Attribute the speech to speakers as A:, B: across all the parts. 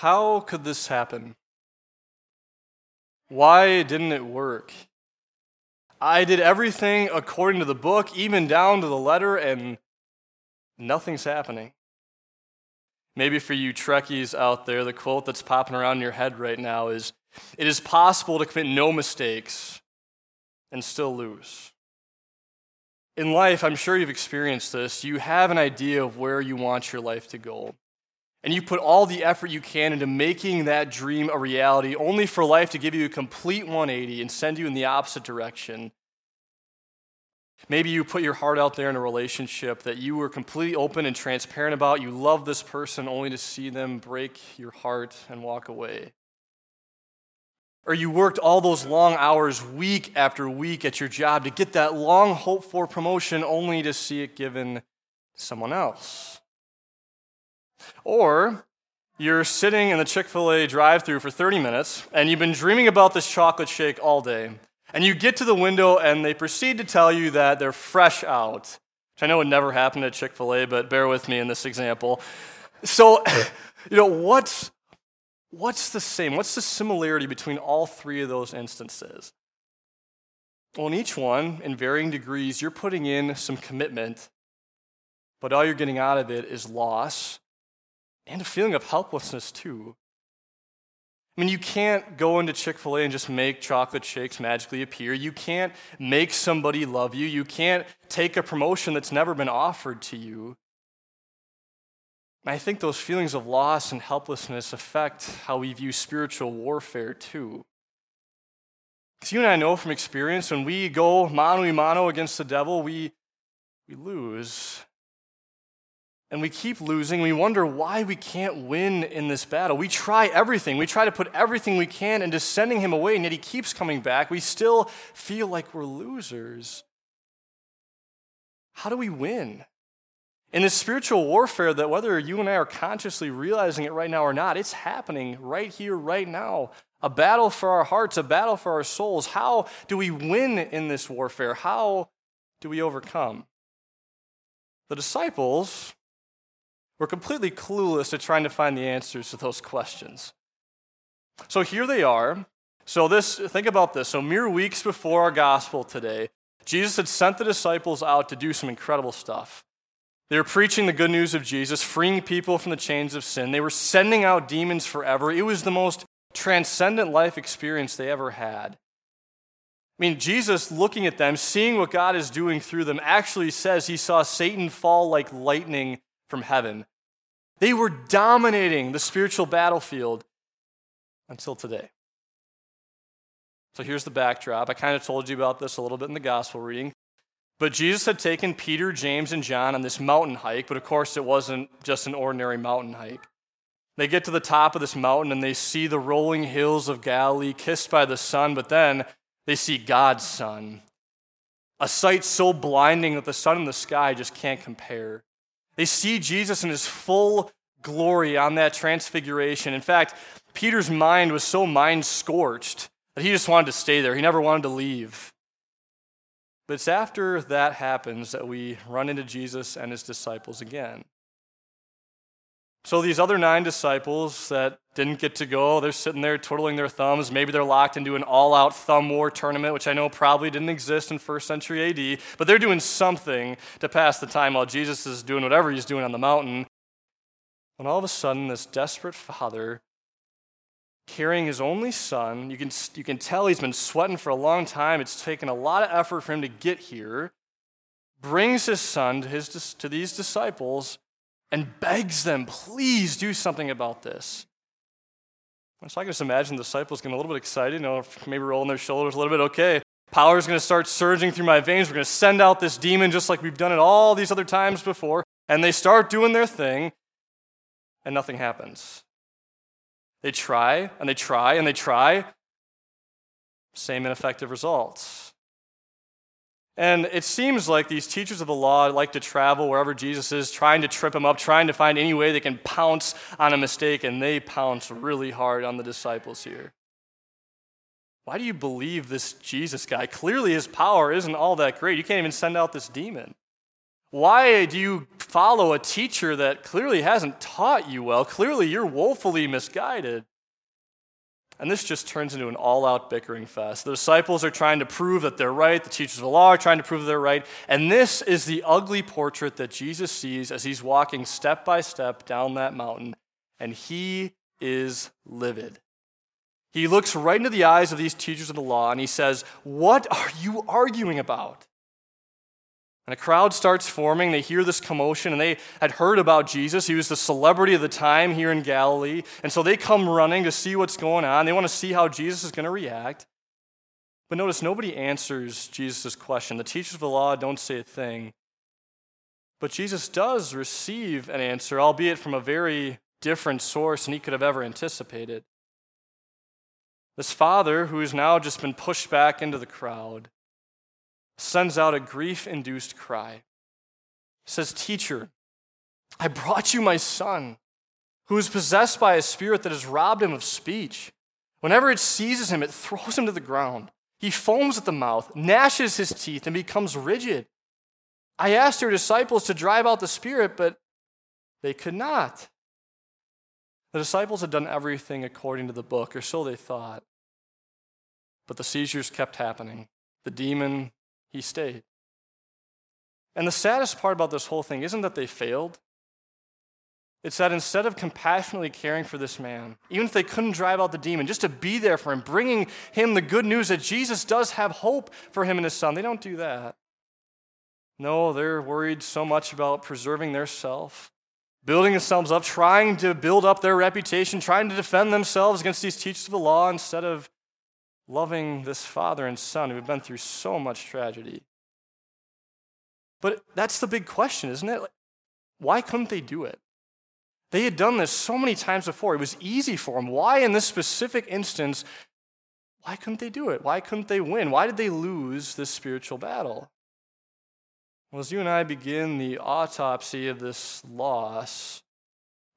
A: how could this happen? Why didn't it work? I did everything according to the book, even down to the letter, and nothing's happening. Maybe for you Trekkies out there, the quote that's popping around in your head right now is It is possible to commit no mistakes and still lose. In life, I'm sure you've experienced this. You have an idea of where you want your life to go. And you put all the effort you can into making that dream a reality, only for life to give you a complete 180 and send you in the opposite direction. Maybe you put your heart out there in a relationship that you were completely open and transparent about. You love this person only to see them break your heart and walk away. Or you worked all those long hours, week after week, at your job to get that long hoped for promotion only to see it given to someone else. Or you're sitting in the Chick fil A drive through for 30 minutes and you've been dreaming about this chocolate shake all day. And you get to the window and they proceed to tell you that they're fresh out. Which I know would never happen at Chick fil A, but bear with me in this example. So, you know, what's, what's the same? What's the similarity between all three of those instances? Well, in each one, in varying degrees, you're putting in some commitment, but all you're getting out of it is loss and a feeling of helplessness, too. I mean, you can't go into Chick fil A and just make chocolate shakes magically appear. You can't make somebody love you. You can't take a promotion that's never been offered to you. I think those feelings of loss and helplessness affect how we view spiritual warfare too. Because you and I know from experience when we go mano a mano against the devil, we, we lose. And we keep losing. We wonder why we can't win in this battle. We try everything. We try to put everything we can into sending him away, and yet he keeps coming back. We still feel like we're losers. How do we win? In this spiritual warfare, that whether you and I are consciously realizing it right now or not, it's happening right here, right now. A battle for our hearts, a battle for our souls. How do we win in this warfare? How do we overcome? The disciples were completely clueless at trying to find the answers to those questions. So here they are. So this think about this. So mere weeks before our gospel today, Jesus had sent the disciples out to do some incredible stuff. They were preaching the good news of Jesus, freeing people from the chains of sin. They were sending out demons forever. It was the most transcendent life experience they ever had. I mean, Jesus, looking at them, seeing what God is doing through them, actually says he saw Satan fall like lightning from heaven. They were dominating the spiritual battlefield until today. So here's the backdrop. I kind of told you about this a little bit in the gospel reading. But Jesus had taken Peter, James, and John on this mountain hike, but of course it wasn't just an ordinary mountain hike. They get to the top of this mountain and they see the rolling hills of Galilee kissed by the sun, but then they see God's son. A sight so blinding that the sun in the sky just can't compare. They see Jesus in his full glory on that transfiguration. In fact, Peter's mind was so mind scorched that he just wanted to stay there. He never wanted to leave. But it's after that happens that we run into Jesus and his disciples again. So these other nine disciples that didn't get to go, they're sitting there twiddling their thumbs. Maybe they're locked into an all out thumb war tournament, which I know probably didn't exist in first century AD, but they're doing something to pass the time while Jesus is doing whatever he's doing on the mountain. And all of a sudden, this desperate father carrying his only son. You can, you can tell he's been sweating for a long time. It's taken a lot of effort for him to get here. Brings his son to, his, to these disciples and begs them, please do something about this. So I can just imagine the disciples getting a little bit excited, you know, maybe rolling their shoulders a little bit. Okay, power is going to start surging through my veins. We're going to send out this demon just like we've done it all these other times before. And they start doing their thing, and nothing happens. They try and they try and they try. Same ineffective results. And it seems like these teachers of the law like to travel wherever Jesus is, trying to trip him up, trying to find any way they can pounce on a mistake, and they pounce really hard on the disciples here. Why do you believe this Jesus guy? Clearly, his power isn't all that great. You can't even send out this demon. Why do you follow a teacher that clearly hasn't taught you well? Clearly, you're woefully misguided. And this just turns into an all out bickering fest. The disciples are trying to prove that they're right, the teachers of the law are trying to prove they're right. And this is the ugly portrait that Jesus sees as he's walking step by step down that mountain. And he is livid. He looks right into the eyes of these teachers of the law and he says, What are you arguing about? And a crowd starts forming. They hear this commotion, and they had heard about Jesus. He was the celebrity of the time here in Galilee. And so they come running to see what's going on. They want to see how Jesus is going to react. But notice, nobody answers Jesus' question. The teachers of the law don't say a thing. But Jesus does receive an answer, albeit from a very different source than he could have ever anticipated. This father, who has now just been pushed back into the crowd, sends out a grief induced cry. says, Teacher, I brought you my son, who is possessed by a spirit that has robbed him of speech. Whenever it seizes him, it throws him to the ground. He foams at the mouth, gnashes his teeth, and becomes rigid. I asked your disciples to drive out the spirit, but they could not. The disciples had done everything according to the book, or so they thought. But the seizures kept happening. The demon he stayed. And the saddest part about this whole thing isn't that they failed. It's that instead of compassionately caring for this man, even if they couldn't drive out the demon, just to be there for him, bringing him the good news that Jesus does have hope for him and his son, they don't do that. No, they're worried so much about preserving their self, building themselves up, trying to build up their reputation, trying to defend themselves against these teachers of the law instead of loving this father and son who've been through so much tragedy. But that's the big question, isn't it? Why couldn't they do it? They had done this so many times before. It was easy for them. Why, in this specific instance, why couldn't they do it? Why couldn't they win? Why did they lose this spiritual battle? Well, as you and I begin the autopsy of this loss,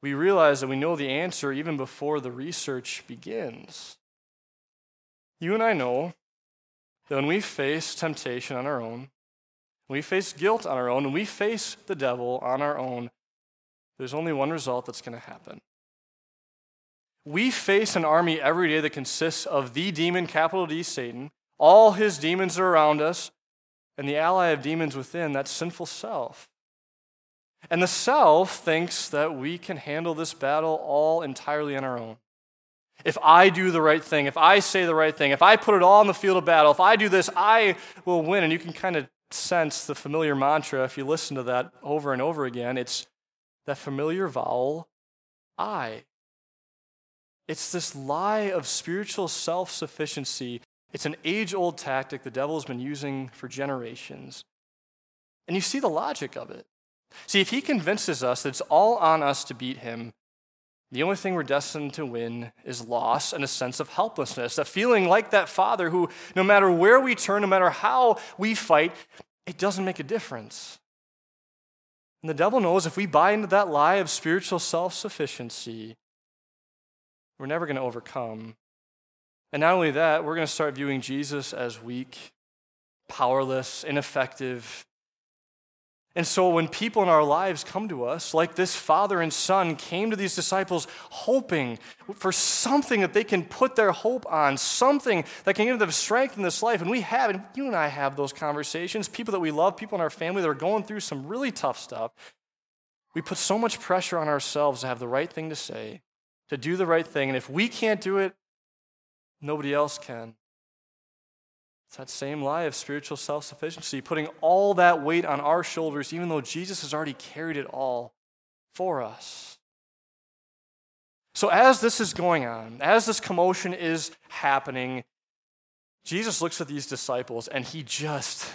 A: we realize that we know the answer even before the research begins. You and I know that when we face temptation on our own, we face guilt on our own, when we face the devil on our own, there's only one result that's going to happen. We face an army every day that consists of the demon, capital D, Satan. All his demons are around us, and the ally of demons within, that sinful self. And the self thinks that we can handle this battle all entirely on our own. If I do the right thing, if I say the right thing, if I put it all on the field of battle, if I do this, I will win. And you can kind of sense the familiar mantra if you listen to that over and over again. It's that familiar vowel, I. It's this lie of spiritual self sufficiency. It's an age old tactic the devil has been using for generations. And you see the logic of it. See, if he convinces us that it's all on us to beat him, the only thing we're destined to win is loss and a sense of helplessness, a feeling like that father who, no matter where we turn, no matter how we fight, it doesn't make a difference. And the devil knows if we buy into that lie of spiritual self sufficiency, we're never going to overcome. And not only that, we're going to start viewing Jesus as weak, powerless, ineffective, and so when people in our lives come to us, like this father and son came to these disciples hoping for something that they can put their hope on, something that can give them strength in this life, and we have, and you and I have those conversations, people that we love, people in our family that are going through some really tough stuff. We put so much pressure on ourselves to have the right thing to say, to do the right thing, and if we can't do it, nobody else can. It's that same lie of spiritual self sufficiency, putting all that weight on our shoulders, even though Jesus has already carried it all for us. So, as this is going on, as this commotion is happening, Jesus looks at these disciples and he just,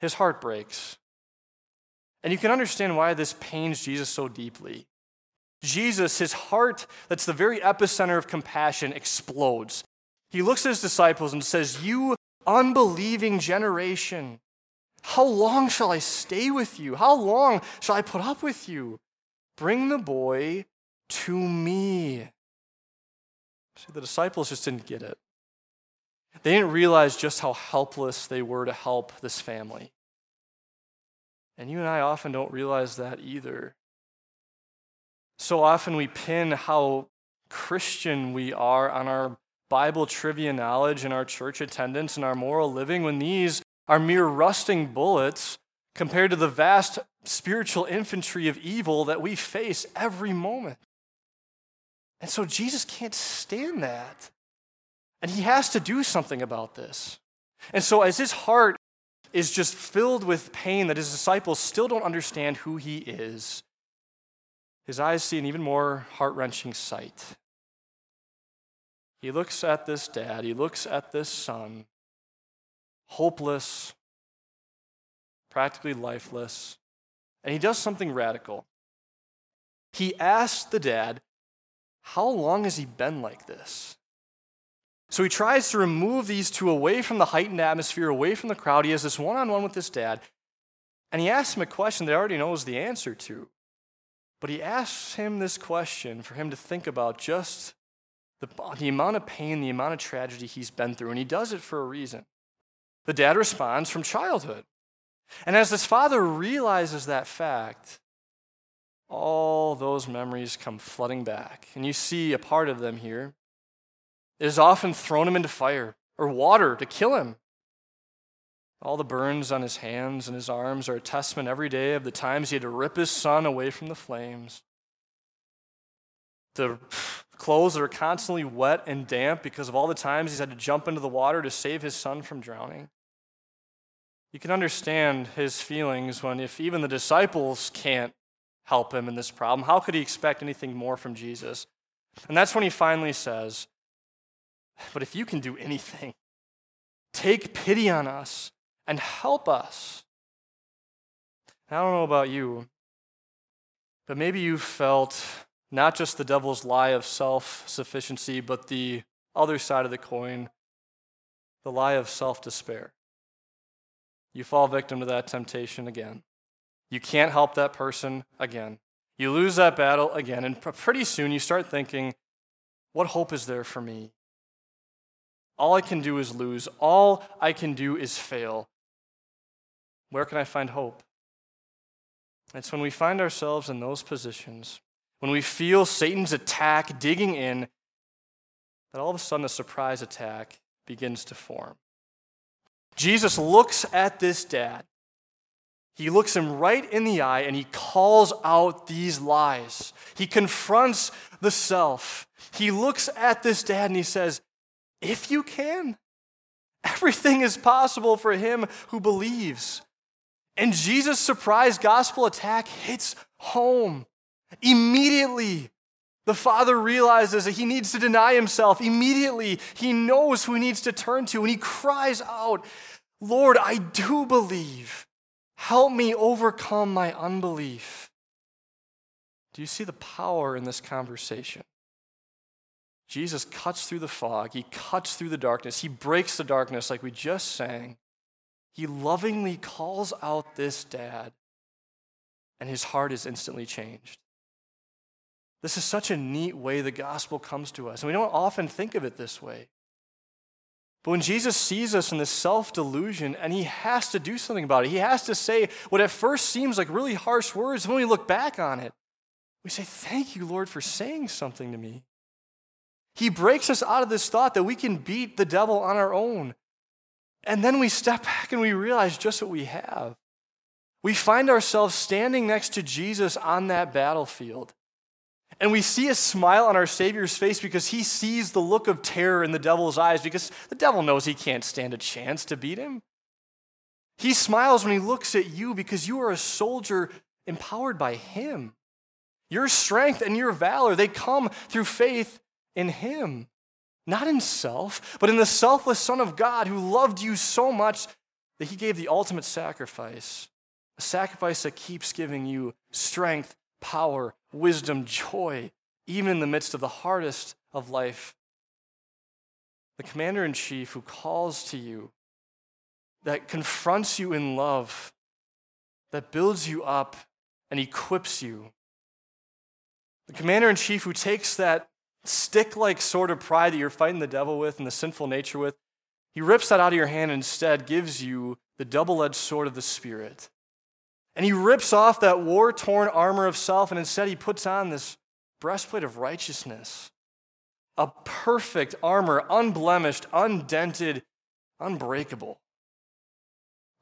A: his heart breaks. And you can understand why this pains Jesus so deeply. Jesus, his heart, that's the very epicenter of compassion, explodes. He looks at his disciples and says, You unbelieving generation. How long shall I stay with you? How long shall I put up with you? Bring the boy to me. See, the disciples just didn't get it. They didn't realize just how helpless they were to help this family. And you and I often don't realize that either. So often we pin how Christian we are on our Bible trivia knowledge and our church attendance and our moral living when these are mere rusting bullets compared to the vast spiritual infantry of evil that we face every moment. And so Jesus can't stand that. And he has to do something about this. And so, as his heart is just filled with pain that his disciples still don't understand who he is, his eyes see an even more heart wrenching sight. He looks at this dad, he looks at this son, hopeless, practically lifeless, and he does something radical. He asks the dad, How long has he been like this? So he tries to remove these two away from the heightened atmosphere, away from the crowd. He has this one on one with this dad, and he asks him a question that he already knows the answer to. But he asks him this question for him to think about just the, the amount of pain, the amount of tragedy he's been through, and he does it for a reason. The dad responds from childhood. And as this father realizes that fact, all those memories come flooding back. And you see a part of them here. It has often thrown him into fire or water to kill him. All the burns on his hands and his arms are a testament every day of the times he had to rip his son away from the flames. The clothes that are constantly wet and damp because of all the times he's had to jump into the water to save his son from drowning. You can understand his feelings when, if even the disciples can't help him in this problem, how could he expect anything more from Jesus? And that's when he finally says, but if you can do anything, take pity on us and help us. I don't know about you, but maybe you felt not just the devil's lie of self sufficiency, but the other side of the coin, the lie of self despair. You fall victim to that temptation again. You can't help that person again. You lose that battle again, and pretty soon you start thinking, what hope is there for me? All I can do is lose. All I can do is fail. Where can I find hope? It's when we find ourselves in those positions, when we feel Satan's attack digging in, that all of a sudden a surprise attack begins to form. Jesus looks at this dad. He looks him right in the eye and he calls out these lies. He confronts the self. He looks at this dad and he says, if you can. Everything is possible for him who believes. And Jesus' surprise gospel attack hits home. Immediately, the father realizes that he needs to deny himself. Immediately, he knows who he needs to turn to, and he cries out, Lord, I do believe. Help me overcome my unbelief. Do you see the power in this conversation? Jesus cuts through the fog, he cuts through the darkness, he breaks the darkness like we just sang. He lovingly calls out this dad, and his heart is instantly changed. This is such a neat way the gospel comes to us, and we don't often think of it this way. But when Jesus sees us in this self delusion and he has to do something about it, he has to say what at first seems like really harsh words. When we look back on it, we say, Thank you, Lord, for saying something to me. He breaks us out of this thought that we can beat the devil on our own. And then we step back and we realize just what we have. We find ourselves standing next to Jesus on that battlefield. And we see a smile on our Savior's face because he sees the look of terror in the devil's eyes because the devil knows he can't stand a chance to beat him. He smiles when he looks at you because you are a soldier empowered by him. Your strength and your valor, they come through faith in Him, not in self, but in the selfless Son of God who loved you so much that He gave the ultimate sacrifice, a sacrifice that keeps giving you strength, power, wisdom, joy, even in the midst of the hardest of life. The commander in chief who calls to you, that confronts you in love, that builds you up and equips you. The commander in chief who takes that stick like sword of pride that you're fighting the devil with and the sinful nature with, he rips that out of your hand and instead gives you the double edged sword of the Spirit. And he rips off that war torn armor of self, and instead he puts on this breastplate of righteousness. A perfect armor, unblemished, undented, unbreakable.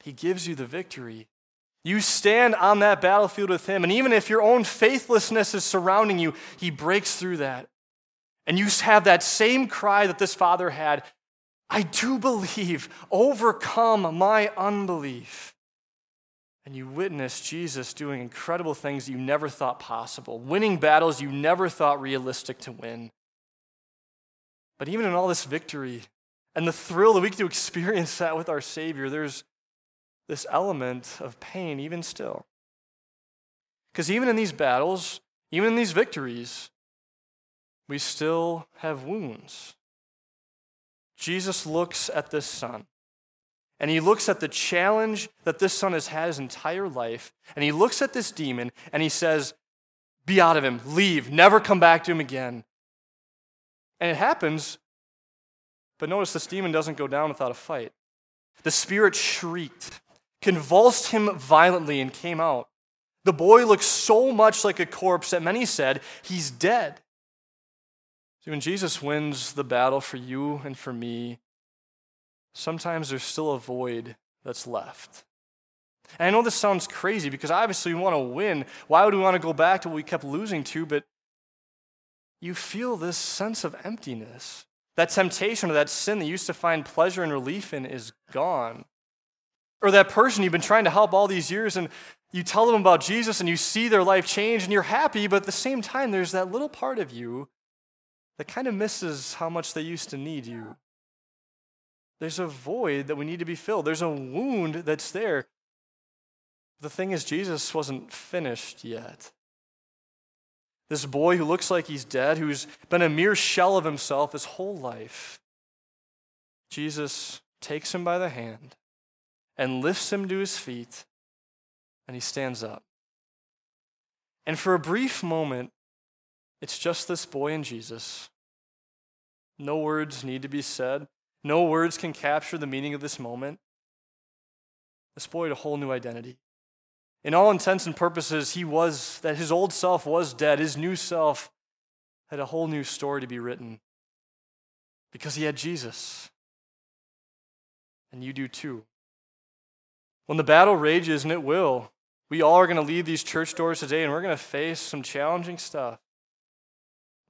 A: He gives you the victory. You stand on that battlefield with him, and even if your own faithlessness is surrounding you, he breaks through that. And you have that same cry that this father had I do believe, overcome my unbelief. And you witness Jesus doing incredible things you never thought possible, winning battles you never thought realistic to win. But even in all this victory and the thrill that we get to experience that with our Savior, there's this element of pain even still. Because even in these battles, even in these victories, we still have wounds. Jesus looks at this son and he looks at the challenge that this son has had his entire life, and he looks at this demon and he says, Be out of him, leave, never come back to him again. And it happens, but notice this demon doesn't go down without a fight. The spirit shrieked, convulsed him violently, and came out. The boy looked so much like a corpse that many said, He's dead. See, when Jesus wins the battle for you and for me, sometimes there's still a void that's left. And I know this sounds crazy because obviously we want to win. Why would we want to go back to what we kept losing to? But you feel this sense of emptiness. That temptation or that sin that you used to find pleasure and relief in is gone. Or that person you've been trying to help all these years and you tell them about Jesus and you see their life change and you're happy, but at the same time, there's that little part of you that kind of misses how much they used to need you. There's a void that we need to be filled, there's a wound that's there. The thing is, Jesus wasn't finished yet. This boy who looks like he's dead, who's been a mere shell of himself his whole life, Jesus takes him by the hand and lifts him to his feet, and he stands up. And for a brief moment, it's just this boy and Jesus. No words need to be said. No words can capture the meaning of this moment. This boy had a whole new identity. In all intents and purposes, he was that his old self was dead. His new self had a whole new story to be written because he had Jesus. And you do too. When the battle rages, and it will, we all are going to leave these church doors today and we're going to face some challenging stuff.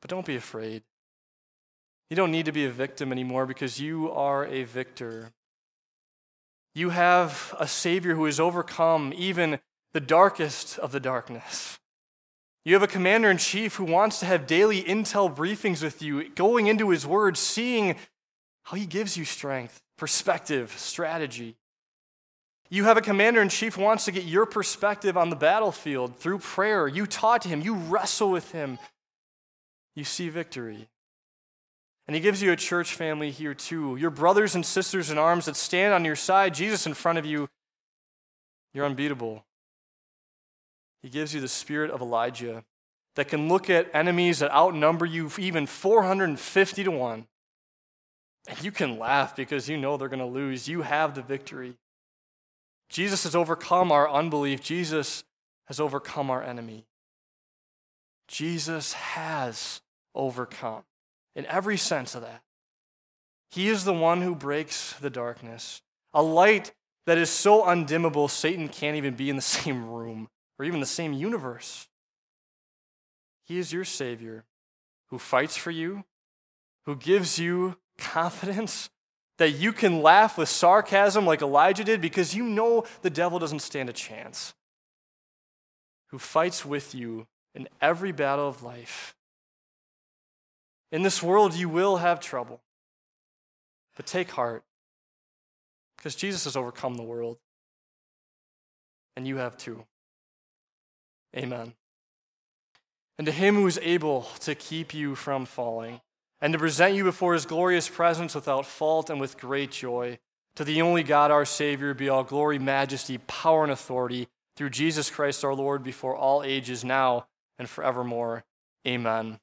A: But don't be afraid. You don't need to be a victim anymore because you are a victor. You have a Savior who has overcome even the darkest of the darkness. You have a commander in chief who wants to have daily intel briefings with you, going into his word, seeing how he gives you strength, perspective, strategy. You have a commander in chief who wants to get your perspective on the battlefield through prayer. You talk to him, you wrestle with him, you see victory. And he gives you a church family here too. Your brothers and sisters in arms that stand on your side, Jesus in front of you. You're unbeatable. He gives you the spirit of Elijah that can look at enemies that outnumber you even 450 to 1. And you can laugh because you know they're going to lose. You have the victory. Jesus has overcome our unbelief. Jesus has overcome our enemy. Jesus has overcome in every sense of that. He is the one who breaks the darkness. A light that is so undimmable, Satan can't even be in the same room or even the same universe. He is your Savior who fights for you, who gives you confidence that you can laugh with sarcasm like Elijah did because you know the devil doesn't stand a chance, who fights with you in every battle of life in this world, you will have trouble. But take heart, because Jesus has overcome the world, and you have too. Amen. And to him who is able to keep you from falling, and to present you before his glorious presence without fault and with great joy, to the only God our Savior be all glory, majesty, power, and authority through Jesus Christ our Lord before all ages, now and forevermore. Amen.